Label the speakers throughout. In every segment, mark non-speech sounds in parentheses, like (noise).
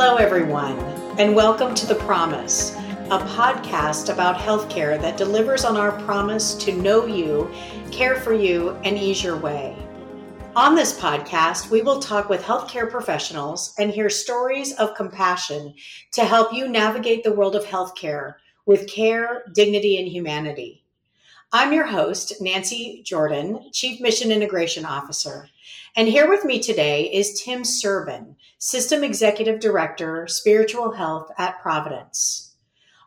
Speaker 1: Hello, everyone, and welcome to The Promise, a podcast about healthcare that delivers on our promise to know you, care for you, and ease your way. On this podcast, we will talk with healthcare professionals and hear stories of compassion to help you navigate the world of healthcare with care, dignity, and humanity. I'm your host, Nancy Jordan, Chief Mission Integration Officer. And here with me today is Tim Serban, System Executive Director, Spiritual Health at Providence.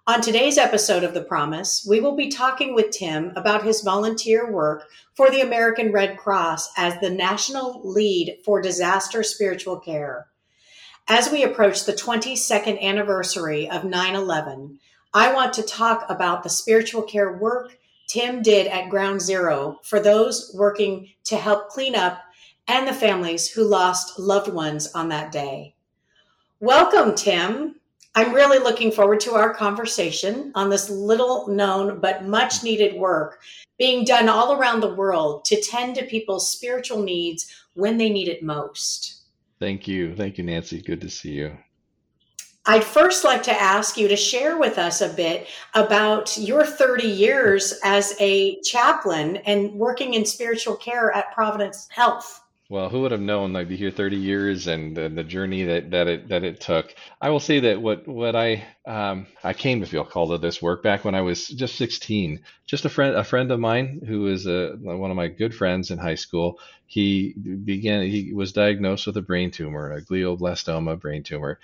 Speaker 1: On today's episode of The Promise, we will be talking with Tim about his volunteer work for the American Red Cross as the national lead for disaster spiritual care. As we approach the 22nd anniversary of 9 11, I want to talk about the spiritual care work Tim did at Ground Zero for those working to help clean up and the families who lost loved ones on that day. Welcome, Tim. I'm really looking forward to our conversation on this little known but much needed work being done all around the world to tend to people's spiritual needs when they need it most.
Speaker 2: Thank you. Thank you, Nancy. Good to see you.
Speaker 1: I'd first like to ask you to share with us a bit about your 30 years as a chaplain and working in spiritual care at Providence Health.
Speaker 2: Well, who would have known I'd be here 30 years and the, the journey that, that it that it took. I will say that what what I um, I came to feel called to this work back when I was just 16. Just a friend a friend of mine who is a, one of my good friends in high school. He began he was diagnosed with a brain tumor, a glioblastoma brain tumor,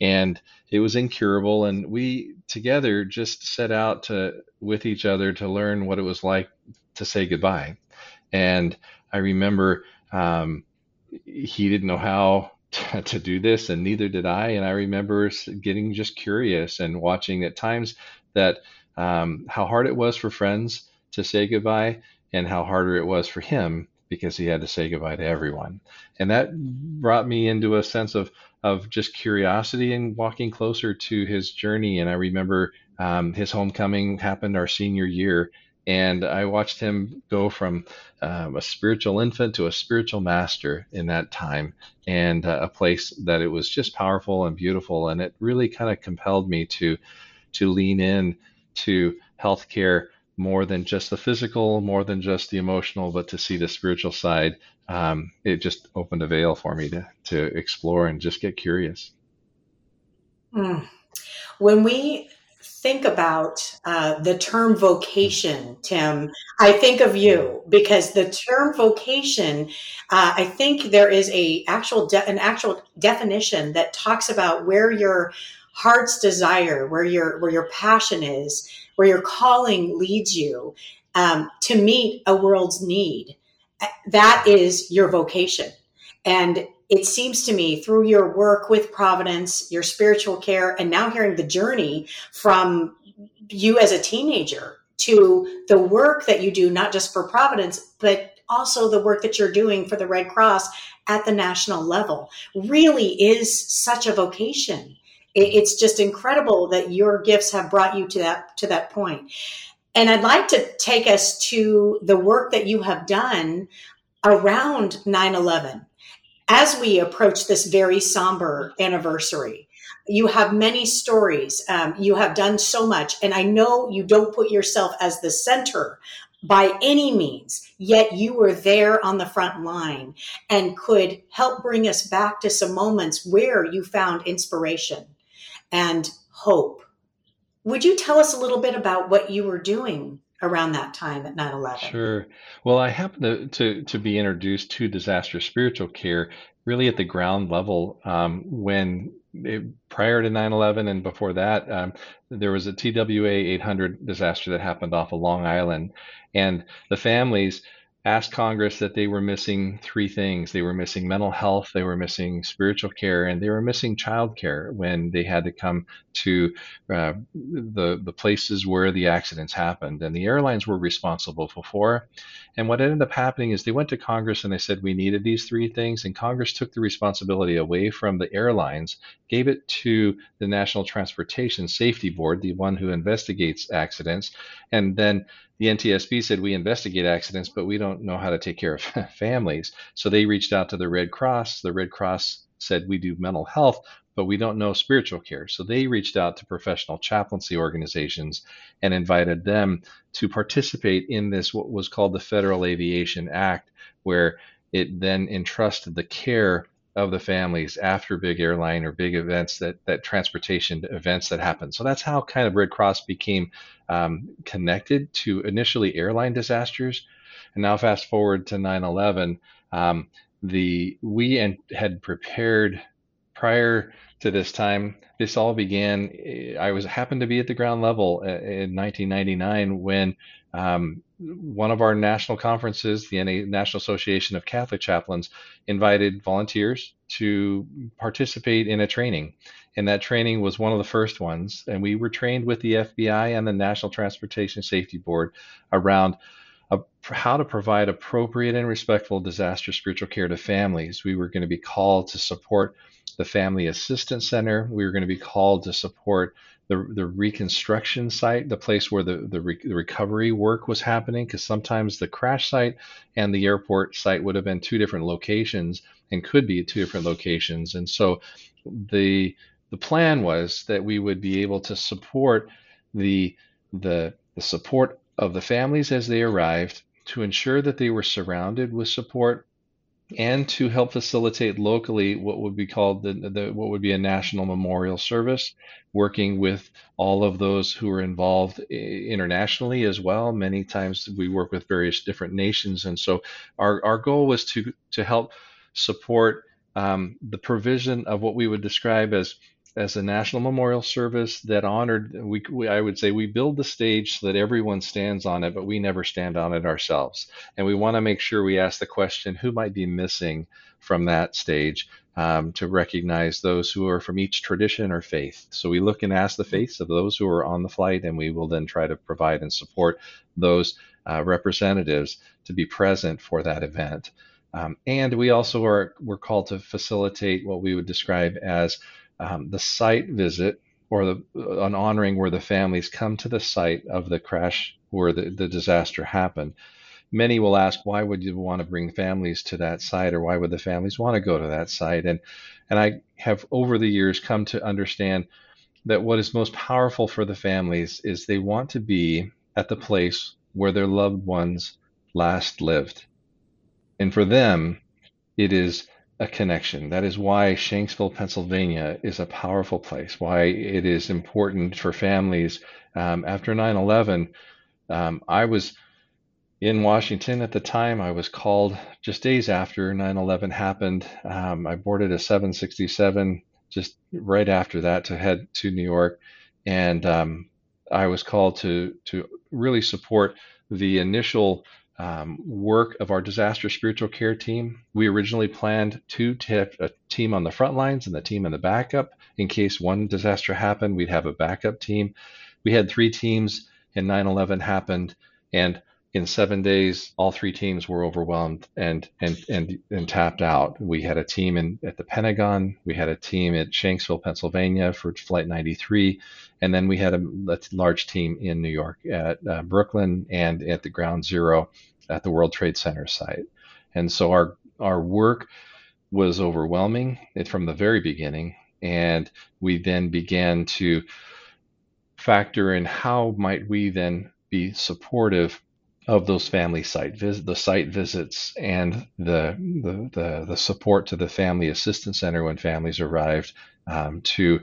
Speaker 2: and it was incurable. And we together just set out to with each other to learn what it was like to say goodbye. And I remember um, he didn't know how (laughs) to, do this, and neither did I. And I remember getting just curious and watching at times that um, how hard it was for friends to say goodbye, and how harder it was for him because he had to say goodbye to everyone. And that brought me into a sense of of just curiosity and walking closer to his journey. And I remember um, his homecoming happened our senior year, and I watched him go from um, a spiritual infant to a spiritual master in that time, and uh, a place that it was just powerful and beautiful, and it really kind of compelled me to to lean in to healthcare more than just the physical, more than just the emotional, but to see the spiritual side. Um, it just opened a veil for me to to explore and just get curious.
Speaker 1: Mm. When we think about uh, the term vocation, Tim, I think of you because the term vocation, uh, I think there is a actual de- an actual definition that talks about where your heart's desire, where your where your passion is, where your calling leads you um, to meet a world's need. That is your vocation, and it seems to me through your work with Providence, your spiritual care, and now hearing the journey from you as a teenager to the work that you do, not just for Providence, but also the work that you're doing for the Red Cross at the national level, really is such a vocation. It's just incredible that your gifts have brought you to that to that point. And I'd like to take us to the work that you have done around 9 11 as we approach this very somber anniversary, you have many stories. Um, you have done so much. And I know you don't put yourself as the center by any means, yet you were there on the front line and could help bring us back to some moments where you found inspiration and hope. Would you tell us a little bit about what you were doing around that time at 9-11
Speaker 2: sure. Well i happened to, to, to be introduced to disaster spiritual care really at the ground level um, when it, prior to 9-11 and before that um, there was a twa 800 disaster that happened off of long island. And the families asked Congress that they were missing three things. They were missing mental health, they were missing spiritual care, and they were missing child care when they had to come to uh, the the places where the accidents happened. And the airlines were responsible for. And what ended up happening is they went to Congress and they said we needed these three things, and Congress took the responsibility away from the airlines, gave it to the National Transportation Safety Board, the one who investigates accidents, and then the NTSB said we investigate accidents, but we don't know how to take care of (laughs) families. So they reached out to the Red Cross. The Red Cross said we do mental health, but we don't know spiritual care. So they reached out to professional chaplaincy organizations and invited them to participate in this, what was called the Federal Aviation Act, where it then entrusted the care of the families after big airline or big events that that transportation events that happen. So that's how kind of Red Cross became um, connected to initially airline disasters, and now fast forward to 9/11. Um, the we had prepared prior to this time. This all began. I was happened to be at the ground level uh, in 1999 when um, one of our national conferences, the National Association of Catholic Chaplains, invited volunteers to participate in a training. And that training was one of the first ones. And we were trained with the FBI and the National Transportation Safety Board around a, how to provide appropriate and respectful disaster spiritual care to families. We were going to be called to support the Family Assistance Center. We were going to be called to support the, the reconstruction site, the place where the, the, re, the recovery work was happening, because sometimes the crash site and the airport site would have been two different locations and could be two different locations. And so the the plan was that we would be able to support the the, the support of the families as they arrived to ensure that they were surrounded with support and to help facilitate locally what would be called the, the, what would be a national memorial service, working with all of those who are involved internationally as well. Many times we work with various different nations, and so our, our goal was to to help support um, the provision of what we would describe as as a national memorial service that honored we, we, i would say we build the stage so that everyone stands on it but we never stand on it ourselves. And we want to make sure we ask the question who might be missing from that stage um, to recognize those who are from each tradition or faith. So we look and ask the faiths of those who are on the flight and we will then try to provide and support those uh, representatives to be present for that event. Um, and we also are we're called to facilitate what we would describe as um, the site visit or the an honoring where the families come to the site of the crash where the, the disaster happened. Many will ask, why would you want to bring families to that site, or why would the families want to go to that site? And and I have over the years come to understand that what is most powerful for the families is they want to be at the place where their loved ones last lived. And for them, it is a connection. That is why Shanksville, Pennsylvania is a powerful place, why it is important for families. Um, after 9 11, um, I was in Washington at the time. I was called just days after 9 11 happened. Um, I boarded a 767 just right after that to head to New York. And um, I was called to, to really support the initial um, work of our disaster spiritual care team. We originally planned to have a team on the front lines and the team in the backup. In case one disaster happened, we'd have a backup team. We had three teams, and 9 11 happened. And in seven days, all three teams were overwhelmed and and and, and tapped out. We had a team in at the Pentagon, we had a team at Shanksville, Pennsylvania for Flight 93, and then we had a, a large team in New York at uh, Brooklyn and at the Ground Zero at the World Trade Center site. And so our our work was overwhelming from the very beginning, and we then began to factor in how might we then be supportive of those family site visit, the site visits, and the, the the the, support to the family assistance center when families arrived um, to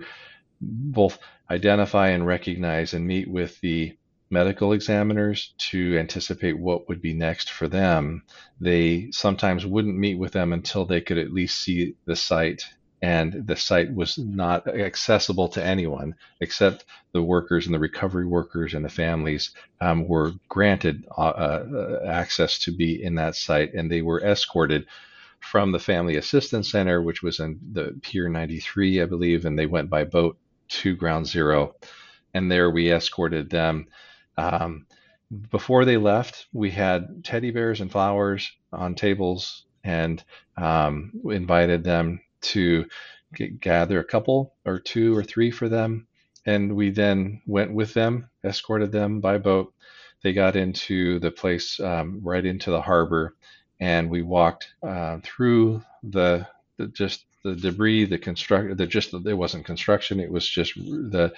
Speaker 2: both identify and recognize and meet with the medical examiners to anticipate what would be next for them. They sometimes wouldn't meet with them until they could at least see the site and the site was not accessible to anyone except the workers and the recovery workers and the families um, were granted uh, uh, access to be in that site and they were escorted from the family assistance center which was in the pier 93 i believe and they went by boat to ground zero. And there we escorted them um, before they left we had teddy bears and flowers on tables and um, invited them to get, gather a couple or two or three for them. And we then went with them, escorted them by boat. They got into the place um, right into the harbor, and we walked uh, through the, the, just the debris, the construct, the just it wasn't construction. It was just the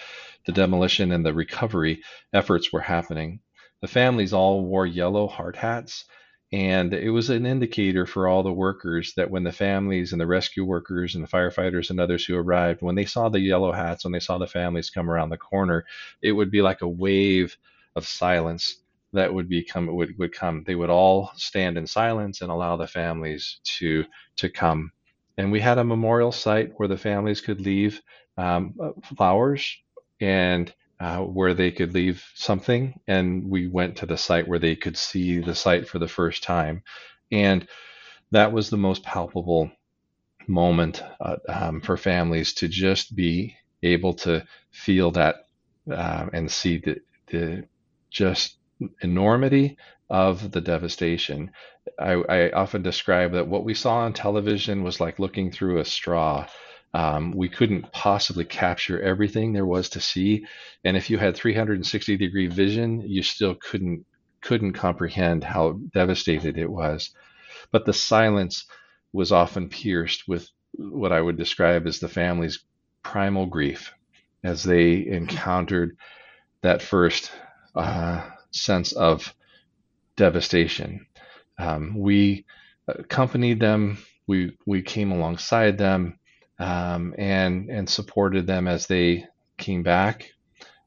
Speaker 2: the demolition and the recovery efforts were happening. The families all wore yellow hard hats, and it was an indicator for all the workers that when the families and the rescue workers and the firefighters and others who arrived, when they saw the yellow hats, when they saw the families come around the corner, it would be like a wave of silence that would become would, would come. They would all stand in silence and allow the families to to come and we had a memorial site where the families could leave um, uh, flowers and uh, where they could leave something. And we went to the site where they could see the site for the first time. And that was the most palpable moment uh, um, for families to just be able to feel that uh, and see the, the just enormity of the devastation. I, I, often describe that what we saw on television was like looking through a straw. Um, we couldn't possibly capture everything there was to see, and if you had 360 degree vision, you still couldn't couldn't comprehend how devastated it was. But the silence was often pierced with what I would describe as the family's primal grief as they encountered that first uh, sense of devastation. Um, we accompanied them. We we came alongside them um, and and supported them as they came back.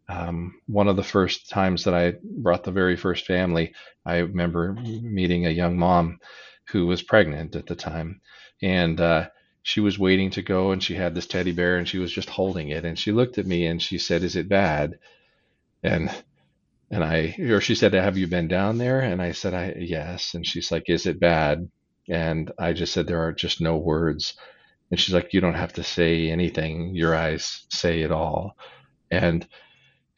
Speaker 2: Um, one of the first times that I brought the very first family, I remember meeting a young mom who was pregnant at the time, and uh, she was waiting to go, and she had this teddy bear, and she was just holding it, and she looked at me and she said, "Is it bad?" And and I, or she said, Have you been down there? And I said, I, yes. And she's like, Is it bad? And I just said, There are just no words. And she's like, You don't have to say anything. Your eyes say it all. And,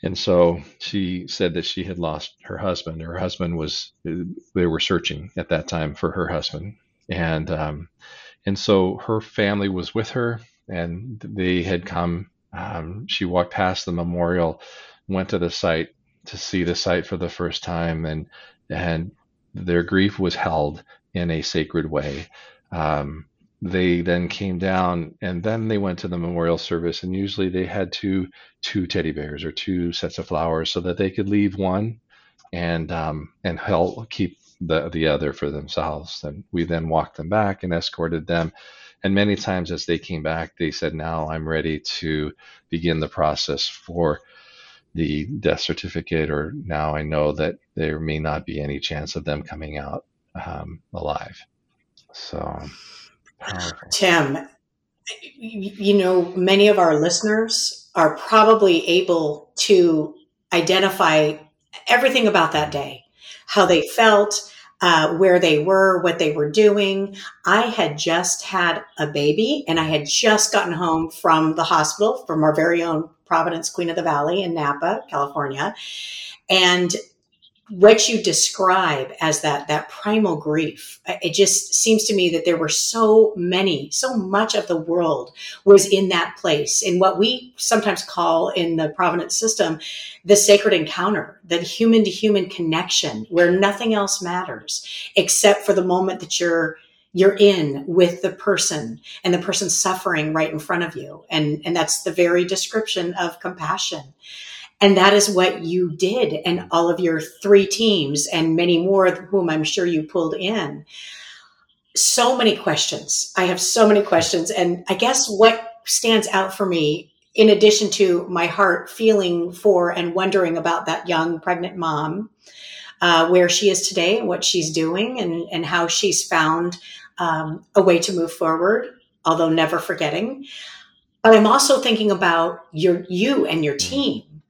Speaker 2: and so she said that she had lost her husband. Her husband was, they were searching at that time for her husband. And, um, and so her family was with her and they had come. Um, she walked past the memorial, went to the site, to see the site for the first time, and and their grief was held in a sacred way. Um, they then came down and then they went to the memorial service and usually they had two two teddy bears or two sets of flowers so that they could leave one and um, and help keep the the other for themselves and we then walked them back and escorted them and many times as they came back they said now i'm ready to begin the process for the death certificate, or now I know that there may not be any chance of them coming out um, alive. So,
Speaker 1: powerful. Tim, you know, many of our listeners are probably able to identify everything about that day, how they felt, uh, where they were, what they were doing. I had just had a baby and I had just gotten home from the hospital from our very own Providence Queen of the Valley in Napa, California. And what you describe as that that primal grief uh, it just seems to me that there were so many so much of the world was in that place in what we sometimes call in the providence system the sacred encounter that human to human connection where nothing else matters except for the moment that you're you're in with the person and the person suffering right in front of you. And, and that's the very description of compassion. And that is what you did and all of your three teams and many more whom I'm sure you pulled in. So many questions. I have so many questions. And I guess what stands out for me, in addition to my heart feeling for and wondering about that young pregnant mom, uh, where she is today what she's doing and, and how she's found um, a way to move forward, although never forgetting. But I'm also thinking about your you and your team.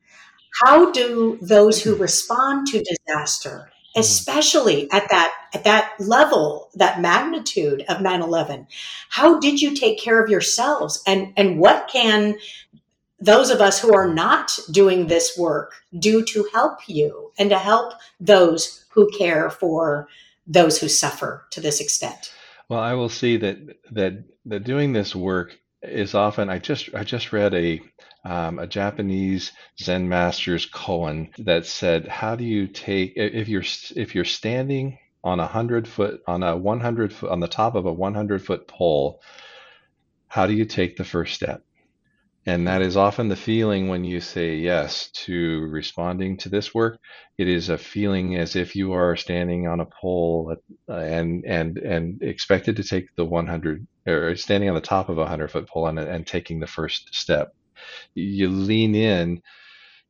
Speaker 1: How do those who respond to disaster, mm. especially at that at that level, that magnitude of 9/11, how did you take care of yourselves, and and what can those of us who are not doing this work do to help you and to help those who care for those who suffer to this extent?
Speaker 2: Well, I will see that that that doing this work is often. I just I just read a um, a Japanese Zen master's koan that said, "How do you take if you're if you're standing on a hundred foot on a one hundred on the top of a one hundred foot pole? how do you take the first step? And that is often the feeling when you say yes to responding to this work. It is a feeling as if you are standing on a pole and and and expected to take the 100 or standing on the top of a 100 foot pole and, and taking the first step. You lean in,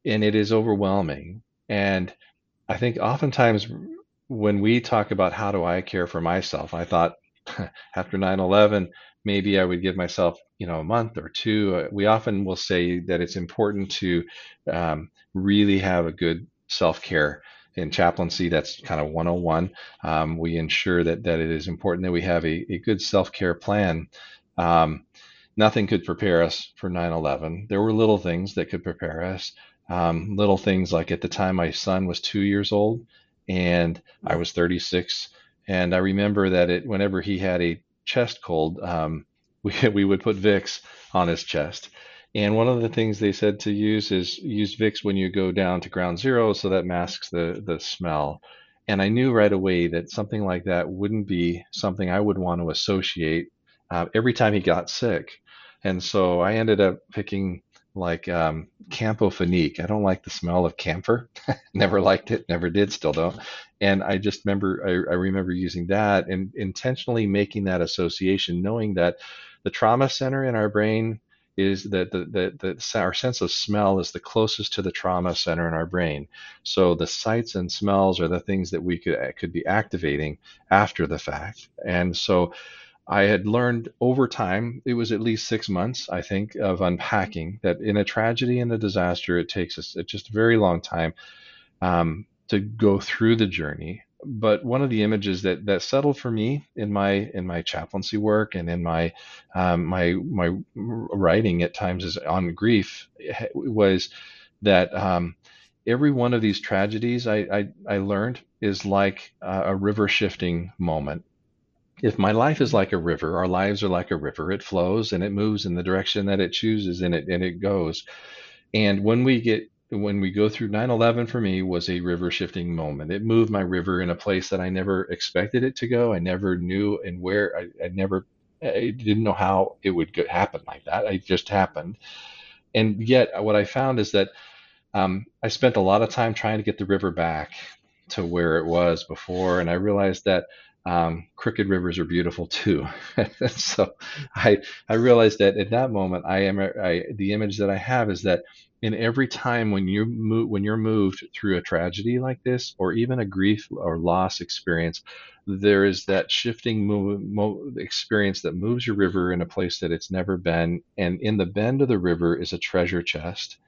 Speaker 2: and it is overwhelming. And I think oftentimes when we talk about how do I care for myself, I thought (laughs) after 9 11, maybe I would give myself, you know, a month or two. Uh, we often will say that it's important to um, really have a good self care. In chaplaincy, that's kind of 101. Um, we ensure that, that it is important that we have a, a good self care plan. Um, nothing could prepare us for 9 11. There were little things that could prepare us. Um, little things like at the time my son was two years old and I was 36. And I remember that it, whenever he had a chest cold, um, (laughs) we, we would put Vicks on his chest. And one of the things they said to use is use Vicks when you go down to ground zero so that masks the, the smell. And I knew right away that something like that wouldn't be something I would want to associate uh, every time he got sick. And so I ended up picking like um, Campho-Phenique. I don't like the smell of camphor. (laughs) never liked it, never did, still don't. And I just remember, I, I, remember using that and intentionally making that association, knowing that the trauma center in our brain is that the, the, the, our sense of smell is the closest to the trauma center in our brain. So the sights and smells are the things that we could could be activating after the fact. And so I had learned over time, it was at least six months, I think, of unpacking that in a tragedy and a disaster, it takes us just a very long time um, to go through the journey. But one of the images that, that settled for me in my in my chaplaincy work and in my um, my my writing at times is on grief was that um, every one of these tragedies I, I, I learned is like a river shifting moment if my life is like a river, our lives are like a river. It flows and it moves in the direction that it chooses and it and it goes. And when we get when we go through 9/11 for me was a river shifting moment. It moved my river in a place that I never expected it to go. I never knew and where I, I never I didn't know how it would happen like that. It just happened. And yet what I found is that um, I spent a lot of time trying to get the river back to where it was before, and I realized that um, crooked rivers are beautiful too. (laughs) so I I realized that at that moment I am I, the image that I have is that in every time when you move when you're moved through a tragedy like this or even a grief or loss experience, there is that shifting move, move, experience that moves your river in a place that it's never been, and in the bend of the river is a treasure chest,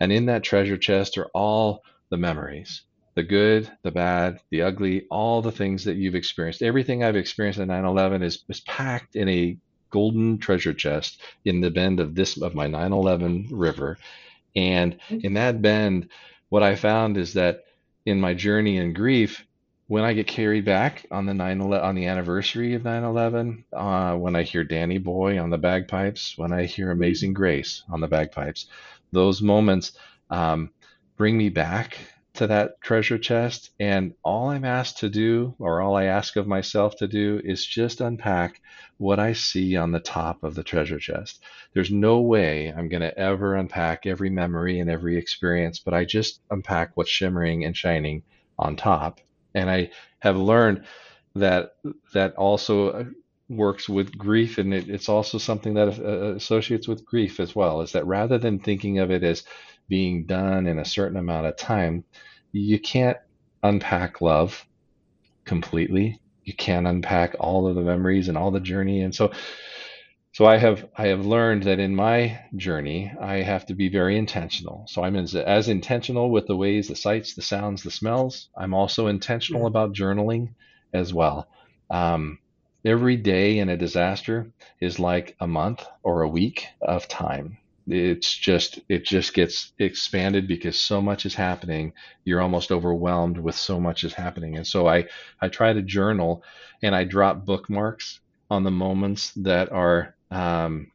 Speaker 2: and in that treasure chest are all the memories the good, the bad, the ugly, all the things that you've experienced. Everything I've experienced at 9/11 is, is packed in a golden treasure chest in the bend of this of my 9/11 river. And in that bend, what I found is that in my journey in grief, when I get carried back on the 9 on the anniversary of 9/11, uh, when I hear Danny Boy on the bagpipes, when I hear Amazing Grace on the bagpipes, those moments um, bring me back to that treasure chest. And all I'm asked to do, or all I ask of myself to do, is just unpack what I see on the top of the treasure chest. There's no way I'm going to ever unpack every memory and every experience, but I just unpack what's shimmering and shining on top. And I have learned that that also works with grief and it, it's also something that uh, associates with grief as well is that rather than thinking of it as being done in a certain amount of time, you can't unpack love completely. You can't unpack all of the memories and all the journey. And so, so I have I have learned that in my journey, I have to be very intentional. So I'm as, as intentional with the ways, the sights, the sounds, the smells. I'm also intentional about journaling as well. Um, every day in a disaster is like a month or a week of time it's just it just gets expanded because so much is happening. You're almost overwhelmed with so much is happening. And so i i try to journal and i drop bookmarks on the moments that are um,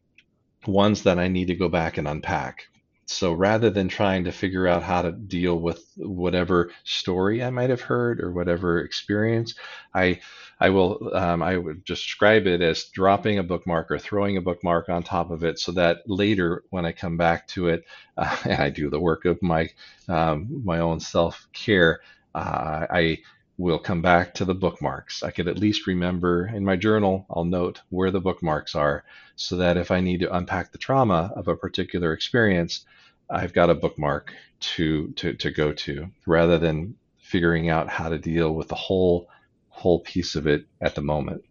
Speaker 2: ones that i need to go back and unpack so rather than trying to figure out how to deal with whatever story I might have heard or whatever experience, I I will um, I would describe it as dropping a bookmark or throwing a bookmark on top of it, so that later when I come back to it uh, (laughs) and I do the work of my um, my own self care, uh, I will come back to the bookmarks. I could at least remember in my journal, I'll note where the bookmarks are so that if I need to unpack the trauma of a particular experience, I've got a bookmark to, to, to go to rather than figuring out how to deal with the whole whole piece of it at the moment.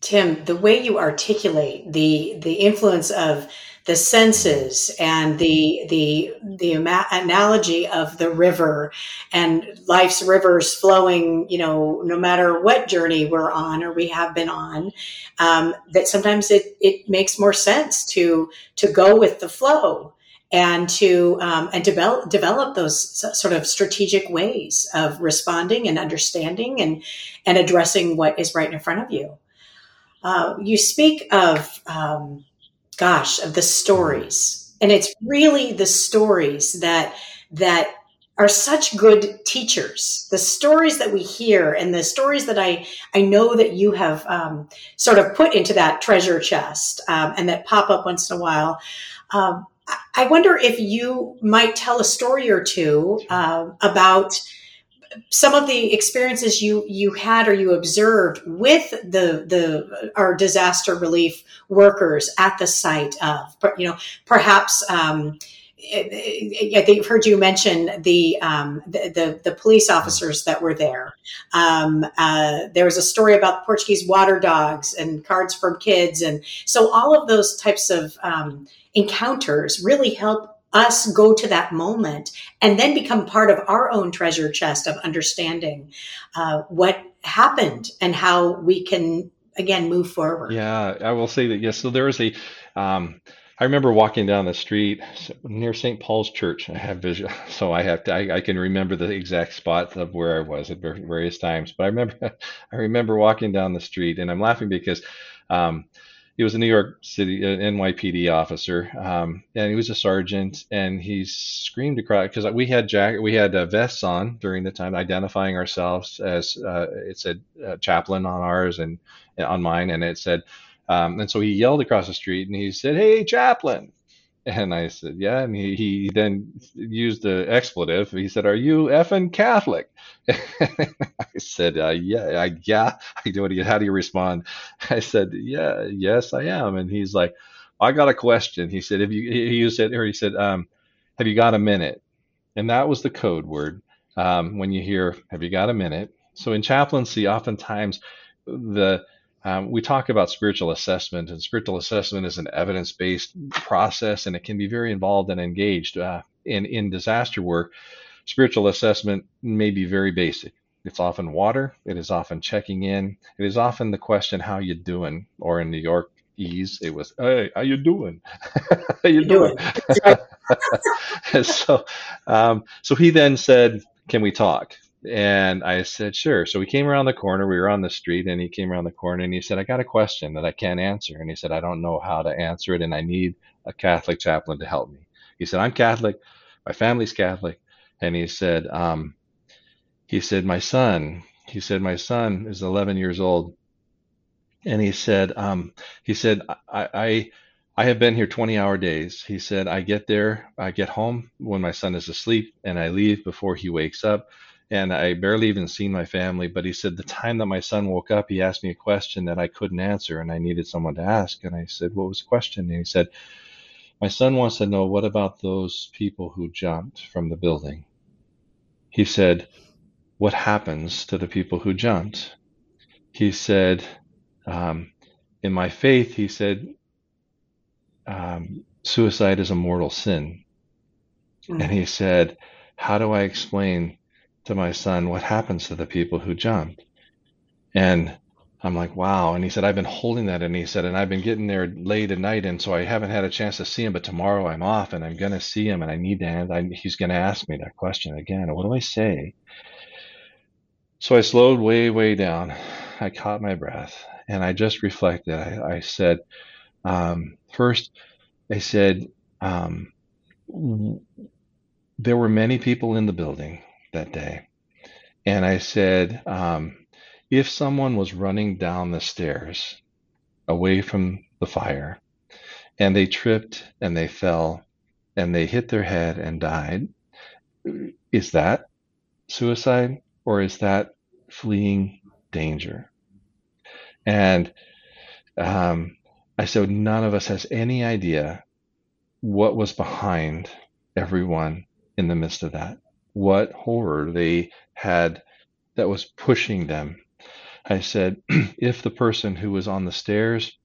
Speaker 1: Tim, the way you articulate the the influence of the senses and the the the analogy of the river and life's rivers flowing you know no matter what journey we're on or we have been on um, that sometimes it it makes more sense to to go with the flow and to um, and develop develop those sort of strategic ways of responding and understanding and and addressing what is right in front of you. Uh, you speak of um, gosh, of the stories. And it's really the stories that that are such good teachers. The stories that we hear and the stories that I, I know that you have um, sort of put into that treasure chest um, and that pop up once in a while. Um, I wonder if you might tell a story or two uh, about some of the experiences you you had or you observed with the the our disaster relief workers at the site of you know perhaps um, I think I've heard you mention the, um, the, the, the police officers that were there. Um, uh, there was a story about Portuguese water dogs and cards from kids, and so all of those types of um, encounters really help us go to that moment and then become part of our own treasure chest of understanding uh, what happened and how we can again move forward.
Speaker 2: Yeah, I will say that yes. So there was a. Um, I remember walking down the street near St. Paul's Church. I have vision, (laughs) so I have to. I, I, can remember the exact spot of where I was at various times. But I remember, (laughs) I remember walking down the street, and I'm laughing because um, he was a New York City uh, NYPD officer, um, and he was a sergeant. And he screamed across because we had jack we had uh, vests on during the time, identifying ourselves as uh, it said uh, chaplain on ours and, and, on mine, and it said. Um, and so he yelled across the street and he said, "Hey, chaplain!" And I said, "Yeah." And he, he then used the expletive. He said, "Are you effing Catholic?" (laughs) I said, uh, "Yeah, I, yeah." (laughs) I do. How do you respond? (laughs) I said, "Yeah, yes, I am." And he's like, "I got a question." He said, "If you," he said, or he said, um, "Have you got a minute?" And that was the code word um, when you hear, "Have you got a minute?" So in chaplaincy, oftentimes the um, we talk about spiritual assessment, and spiritual assessment is an evidence based process and it can be very involved and engaged. Uh, in, in disaster work, spiritual assessment may be very basic. It's often water, it is often checking in, it is often the question, How you doing? Or in New York, ease, it was, Hey, how you doing? (laughs) how you doing? (laughs) so, um, so he then said, Can we talk? And I said, sure. So we came around the corner. We were on the street, and he came around the corner and he said, I got a question that I can't answer. And he said, I don't know how to answer it, and I need a Catholic chaplain to help me. He said, I'm Catholic. My family's Catholic. And he said, um, he said, my son, he said, my son is 11 years old. And he said, um, he said, I, I, I have been here 20 hour days. He said, I get there, I get home when my son is asleep, and I leave before he wakes up and I barely even seen my family. But he said the time that my son woke up, he asked me a question that I couldn't answer, and I needed someone to ask. And I said, "What was the question?" And he said, "My son wants to know what about those people who jumped from the building." He said, "What happens to the people who jumped?" He said, um, "In my faith," he said, um, "suicide is a mortal sin." Mm-hmm. And he said, "How do I explain?" To my son, What happens to the people who jumped? And I'm like, Wow. And he said, I've been holding that. And he said, And I've been getting there late at night. And so I haven't had a chance to see him. But tomorrow I'm off and I'm going to see him. And I need to, I, he's going to ask me that question again. What do I say? So I slowed way, way down. I caught my breath and I just reflected. I, I said, um, First, I said, um, there were many people in the building that day. And I said, um, if someone was running down the stairs away from the fire and they tripped and they fell and they hit their head and died, is that suicide or is that fleeing danger? And um, I said, none of us has any idea what was behind everyone in the midst of that. What horror they had that was pushing them. I said, (clears throat) if the person who was on the stairs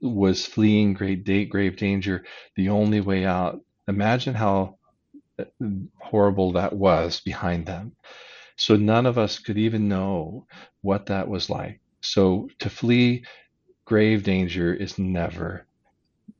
Speaker 2: was fleeing great grave danger, the only way out, imagine how uh, horrible that was behind them. So none of us could even know what that was like. So to flee grave danger is never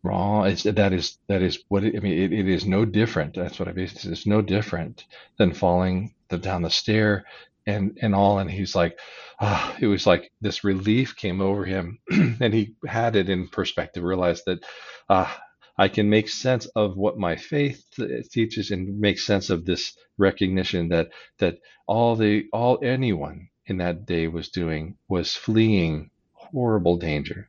Speaker 2: wrong. It's, that is that is what it, I mean. It, it is no different. That's what I basically. It's no different than falling the, down the stair and and all. And he's like, ah, it was like this relief came over him, (clears throat) and he had it in perspective. Realized that, ah, I can make sense of what my faith teaches, and make sense of this recognition that that all the all anyone in that day was doing was fleeing horrible danger.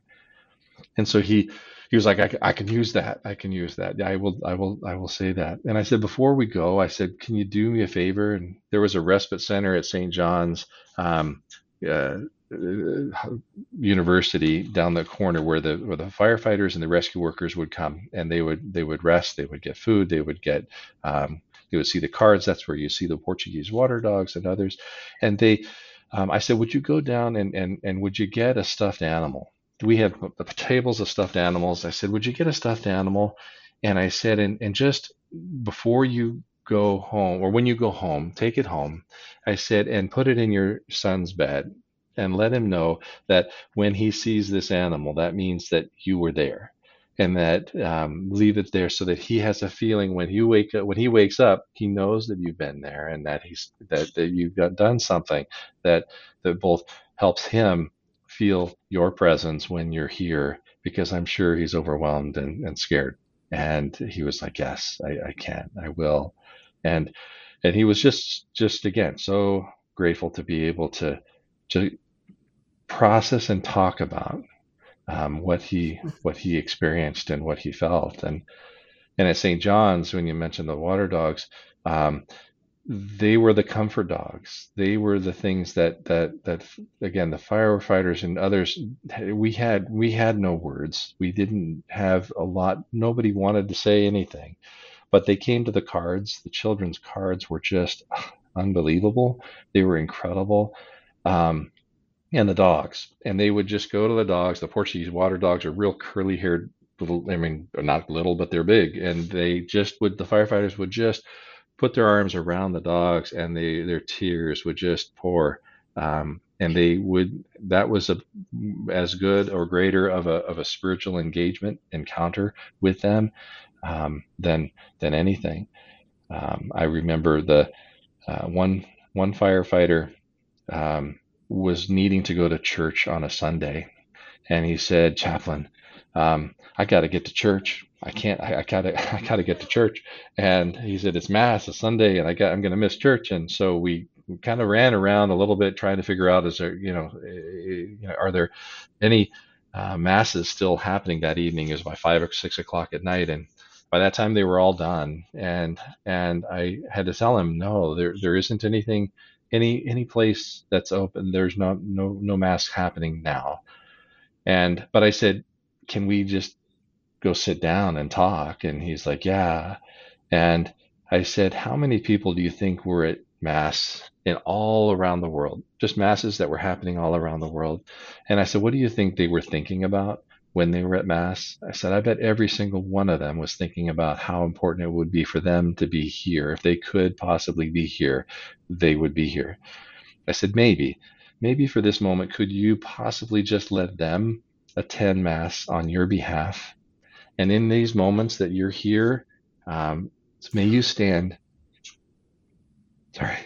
Speaker 2: And so he he was like, I, I can use that. I can use that. I will, I will, I will say that. And I said, before we go, I said, can you do me a favor? And there was a respite center at St. John's um, uh, University down the corner where the where the firefighters and the rescue workers would come, and they would they would rest, they would get food, they would get um, they would see the cards. That's where you see the Portuguese water dogs and others. And they, um, I said, would you go down and and and would you get a stuffed animal? We had tables of stuffed animals. I said, would you get a stuffed animal? And I said, and, and just before you go home or when you go home, take it home. I said, and put it in your son's bed and let him know that when he sees this animal, that means that you were there and that um, leave it there so that he has a feeling when you wake up when he wakes up he knows that you've been there and that he's that, that you've got, done something that that both helps him feel your presence when you're here because I'm sure he's overwhelmed and, and scared. And he was like, Yes, I, I can, I will. And and he was just just again so grateful to be able to to process and talk about um, what he what he experienced and what he felt and and at St. John's when you mentioned the water dogs um, they were the comfort dogs. They were the things that that that again the firefighters and others we had we had no words. We didn't have a lot. Nobody wanted to say anything, but they came to the cards. The children's cards were just unbelievable. They were incredible. Um, and the dogs, and they would just go to the dogs. The Portuguese water dogs are real curly haired little. I mean, not little, but they're big, and they just would. The firefighters would just put their arms around the dogs and they their tears would just pour um, and they would that was a as good or greater of a, of a spiritual engagement encounter with them um, than than anything. Um, I remember the uh, one one firefighter um, was needing to go to church on a Sunday and he said chaplain um, I got to get to church I can't. I, gotta. (laughs) I gotta get to church. And he said it's mass, a Sunday, and I got. I'm gonna miss church. And so we, kind of ran around a little bit trying to figure out is there, you know, eh, eh, you know are there any uh, masses still happening that evening? Is by five or six o'clock at night, and by that time they were all done. And and I had to tell him no, there there isn't anything, any any place that's open. There's no no no mass happening now. And but I said, can we just go sit down and talk? And he's like, yeah. And I said, how many people do you think were at mass in all around the world? Just masses that were happening all around the world. And I said, what do you think they were thinking about when they were at mass? I said, I bet every single one of them was thinking about how important it would be for them to be here. If they could possibly be here, they would be here. I said, maybe, maybe for this moment, could you possibly just let them attend mass on your behalf and in these moments that you're here, um, may you stand. Sorry.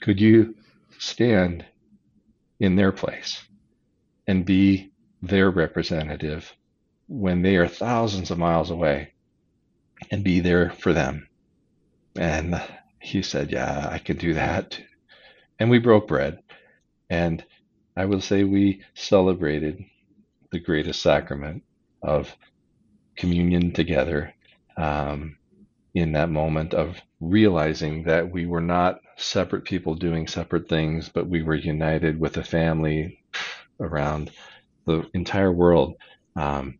Speaker 2: Could you stand in their place and be their representative when they are thousands of miles away and be there for them. And he said, Yeah, I can do that. And we broke bread. And I will say we celebrated the greatest sacrament of communion together um, in that moment of realizing that we were not separate people doing separate things, but we were united with a family around the entire world. Um,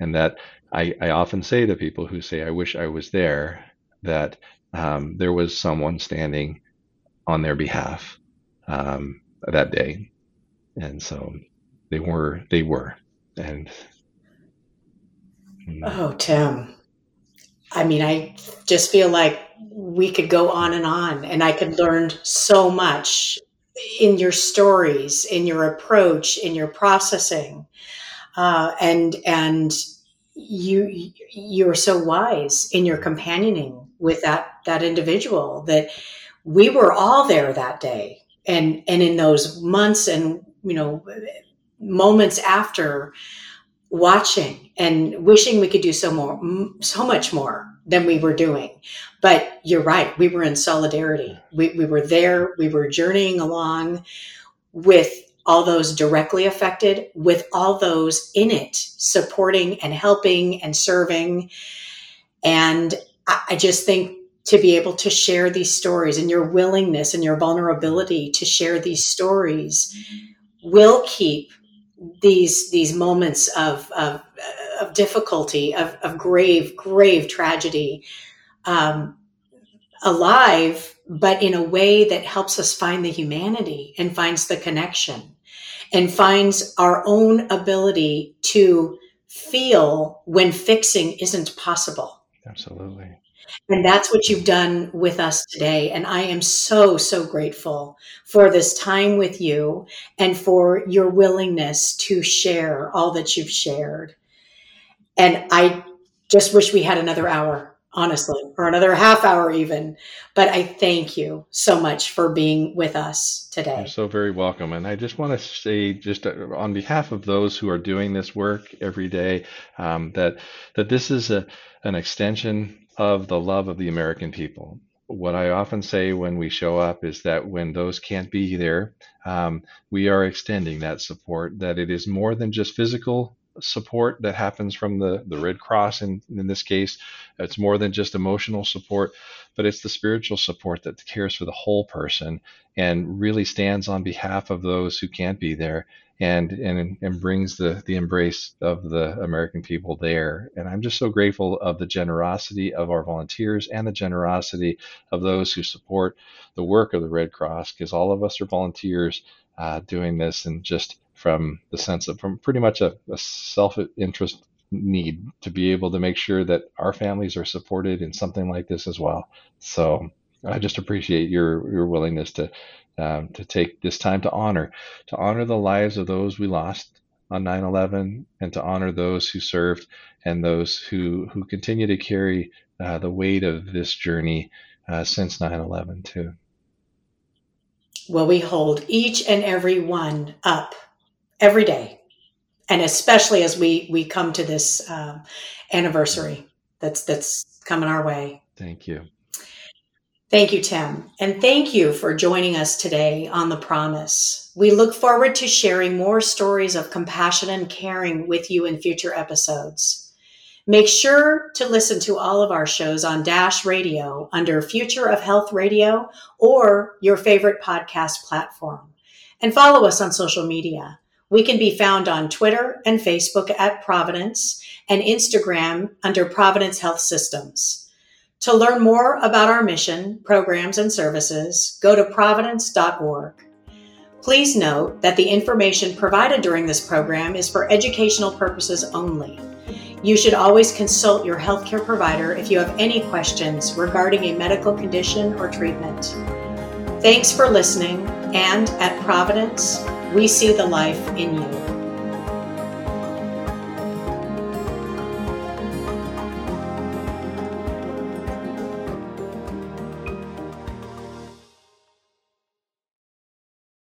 Speaker 2: and that I, I, often say to people who say, I wish I was there, that um, there was someone standing on their behalf um, that day. And so they were, they were. And
Speaker 1: mm. oh, Tim, I mean, I just feel like we could go on and on, and I could learn so much in your stories, in your approach, in your processing, uh, and and you you're so wise in your companioning with that that individual that we were all there that day, and and in those months and you know moments after watching and wishing we could do so more so much more than we were doing. But you're right we were in solidarity. We, we were there we were journeying along with all those directly affected with all those in it supporting and helping and serving. And I, I just think to be able to share these stories and your willingness and your vulnerability to share these stories will keep these these moments of of, of difficulty, of, of grave grave tragedy, um, alive, but in a way that helps us find the humanity and finds the connection, and finds our own ability to feel when fixing isn't possible.
Speaker 2: Absolutely.
Speaker 1: And that's what you've done with us today. And I am so, so grateful for this time with you and for your willingness to share all that you've shared. And I just wish we had another hour, honestly, or another half hour even. But I thank you so much for being with us today.
Speaker 2: You're so very welcome. And I just want to say, just uh, on behalf of those who are doing this work every day, um, that that this is a an extension of the love of the American people. What I often say when we show up is that when those can't be there, um, we are extending that support, that it is more than just physical support that happens from the, the Red Cross in, in this case. It's more than just emotional support, but it's the spiritual support that cares for the whole person and really stands on behalf of those who can't be there and and and brings the the embrace of the American people there. And I'm just so grateful of the generosity of our volunteers and the generosity of those who support the work of the Red Cross, because all of us are volunteers uh, doing this, and just from the sense of from pretty much a, a self-interest need to be able to make sure that our families are supported in something like this as well. So I just appreciate your your willingness to um, to take this time to honor, to honor the lives of those we lost on 9/11, and to honor those who served and those who who continue to carry uh, the weight of this journey uh, since 9/11 too.
Speaker 1: Well, we hold each and every one up every day, and especially as we we come to this um, anniversary that's that's coming our way.
Speaker 2: Thank you.
Speaker 1: Thank you, Tim. And thank you for joining us today on The Promise. We look forward to sharing more stories of compassion and caring with you in future episodes. Make sure to listen to all of our shows on Dash Radio under Future of Health Radio or your favorite podcast platform. And follow us on social media. We can be found on Twitter and Facebook at Providence and Instagram under Providence Health Systems. To learn more about our mission, programs, and services, go to providence.org. Please note that the information provided during this program is for educational purposes only. You should always consult your healthcare provider if you have any questions regarding a medical condition or treatment. Thanks for listening, and at Providence, we see the life in you.